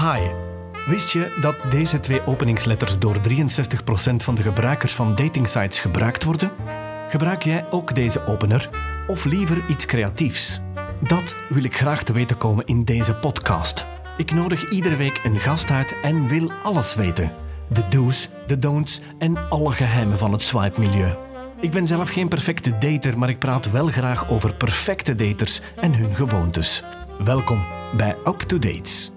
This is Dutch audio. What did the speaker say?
Hi. Wist je dat deze twee openingsletters door 63% van de gebruikers van datingsites gebruikt worden? Gebruik jij ook deze opener of liever iets creatiefs? Dat wil ik graag te weten komen in deze podcast. Ik nodig iedere week een gast uit en wil alles weten. De do's, de don'ts en alle geheimen van het swipe-milieu. Ik ben zelf geen perfecte dater, maar ik praat wel graag over perfecte daters en hun gewoontes. Welkom bij Up to Dates.